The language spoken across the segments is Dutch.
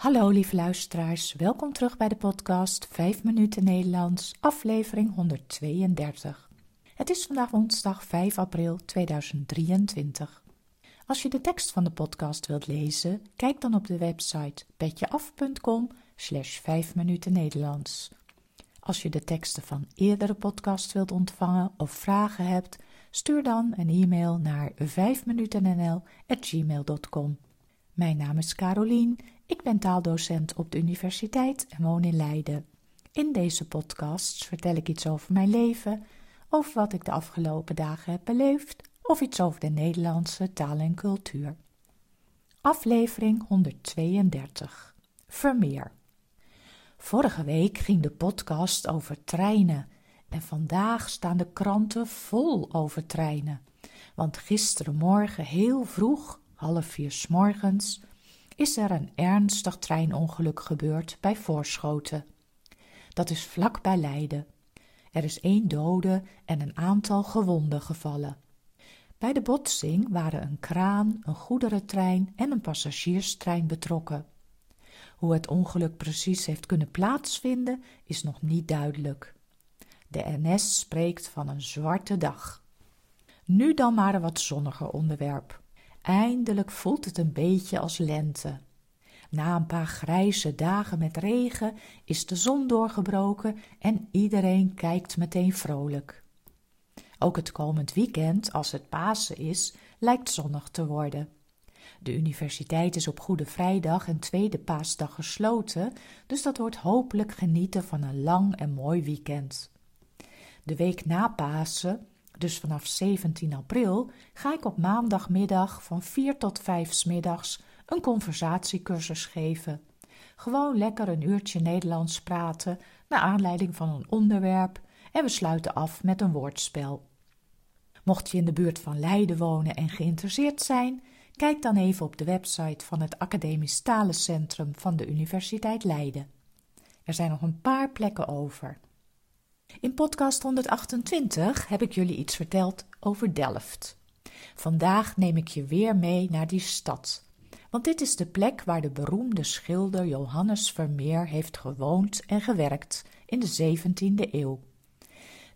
Hallo lieve luisteraars, welkom terug bij de podcast 5 minuten Nederlands, aflevering 132. Het is vandaag woensdag 5 april 2023. Als je de tekst van de podcast wilt lezen, kijk dan op de website petjeaf.com slash 5 minuten Nederlands. Als je de teksten van eerdere podcasts wilt ontvangen of vragen hebt, stuur dan een e-mail naar 5minutennl.gmail.com. Mijn naam is Carolien, ik ben taaldocent op de universiteit en woon in Leiden. In deze podcasts vertel ik iets over mijn leven, over wat ik de afgelopen dagen heb beleefd of iets over de Nederlandse taal en cultuur. Aflevering 132 Vermeer. Vorige week ging de podcast over treinen en vandaag staan de kranten vol over treinen. Want gisterenmorgen heel vroeg, half vier s morgens, is er een ernstig treinongeluk gebeurd bij Voorschoten. Dat is vlak bij Leiden. Er is één dode en een aantal gewonden gevallen. Bij de botsing waren een kraan, een goederentrein en een passagierstrein betrokken. Hoe het ongeluk precies heeft kunnen plaatsvinden, is nog niet duidelijk. De NS spreekt van een zwarte dag. Nu dan maar een wat zonniger onderwerp. Eindelijk voelt het een beetje als lente. Na een paar grijze dagen met regen is de zon doorgebroken en iedereen kijkt meteen vrolijk. Ook het komend weekend, als het Pasen is, lijkt zonnig te worden. De universiteit is op Goede Vrijdag en Tweede Paasdag gesloten, dus dat wordt hopelijk genieten van een lang en mooi weekend. De week na Pasen, dus vanaf 17 april, ga ik op maandagmiddag van 4 tot 5 s middags een conversatiecursus geven. Gewoon lekker een uurtje Nederlands praten naar aanleiding van een onderwerp en we sluiten af met een woordspel. Mocht je in de buurt van Leiden wonen en geïnteresseerd zijn, kijk dan even op de website van het Academisch Talencentrum van de Universiteit Leiden. Er zijn nog een paar plekken over. In podcast 128 heb ik jullie iets verteld over Delft. Vandaag neem ik je weer mee naar die stad. Want dit is de plek waar de beroemde schilder Johannes Vermeer heeft gewoond en gewerkt in de 17e eeuw.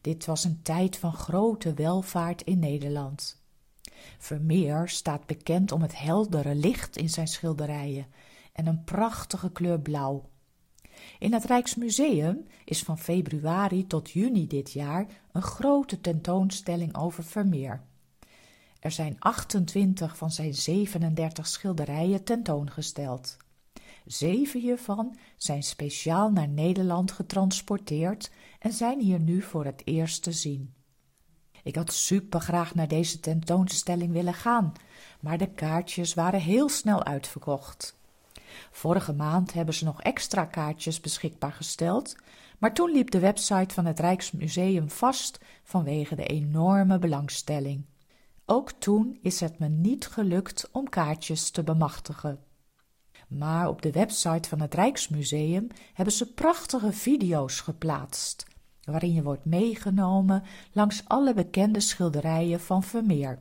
Dit was een tijd van grote welvaart in Nederland. Vermeer staat bekend om het heldere licht in zijn schilderijen en een prachtige kleur blauw. In het Rijksmuseum is van februari tot juni dit jaar een grote tentoonstelling over Vermeer. Er zijn 28 van zijn 37 schilderijen tentoongesteld. Zeven hiervan zijn speciaal naar Nederland getransporteerd en zijn hier nu voor het eerst te zien. Ik had super graag naar deze tentoonstelling willen gaan, maar de kaartjes waren heel snel uitverkocht. Vorige maand hebben ze nog extra kaartjes beschikbaar gesteld, maar toen liep de website van het Rijksmuseum vast vanwege de enorme belangstelling. Ook toen is het me niet gelukt om kaartjes te bemachtigen. Maar op de website van het Rijksmuseum hebben ze prachtige video's geplaatst, waarin je wordt meegenomen langs alle bekende schilderijen van Vermeer.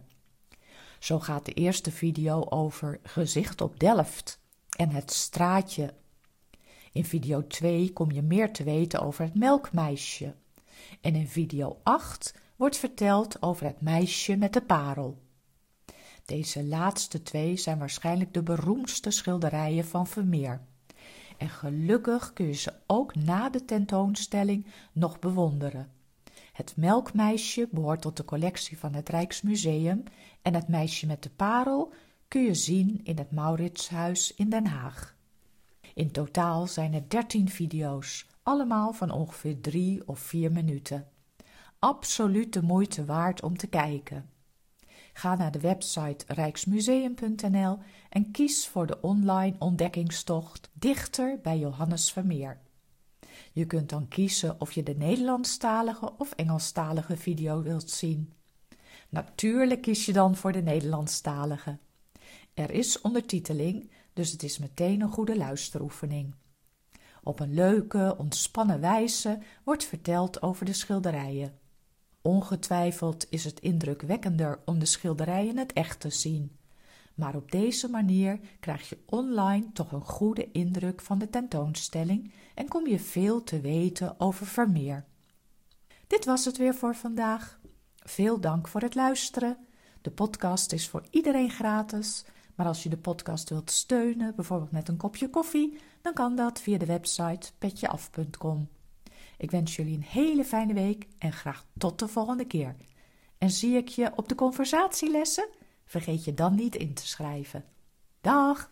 Zo gaat de eerste video over Gezicht op Delft en het straatje. In video 2 kom je meer te weten over het melkmeisje. En in video 8 wordt verteld over het meisje met de parel. Deze laatste twee zijn waarschijnlijk de beroemdste schilderijen van Vermeer. En gelukkig kun je ze ook na de tentoonstelling nog bewonderen. Het melkmeisje behoort tot de collectie van het Rijksmuseum en het meisje met de parel kun je zien in het Mauritshuis in Den Haag. In totaal zijn er dertien video's, allemaal van ongeveer drie of vier minuten. Absoluut de moeite waard om te kijken. Ga naar de website rijksmuseum.nl en kies voor de online ontdekkingstocht Dichter bij Johannes Vermeer. Je kunt dan kiezen of je de Nederlandstalige of Engelstalige video wilt zien. Natuurlijk kies je dan voor de Nederlandstalige. Er is ondertiteling, dus het is meteen een goede luisteroefening. Op een leuke, ontspannen wijze wordt verteld over de schilderijen. Ongetwijfeld is het indrukwekkender om de schilderijen het echt te zien. maar op deze manier krijg je online toch een goede indruk van de tentoonstelling en kom je veel te weten over Vermeer. Dit was het weer voor vandaag. Veel dank voor het luisteren. De podcast is voor iedereen gratis, maar als je de podcast wilt steunen, bijvoorbeeld met een kopje koffie, dan kan dat via de website petjeaf.com. Ik wens jullie een hele fijne week en graag tot de volgende keer. En zie ik je op de conversatielessen? Vergeet je dan niet in te schrijven. Dag!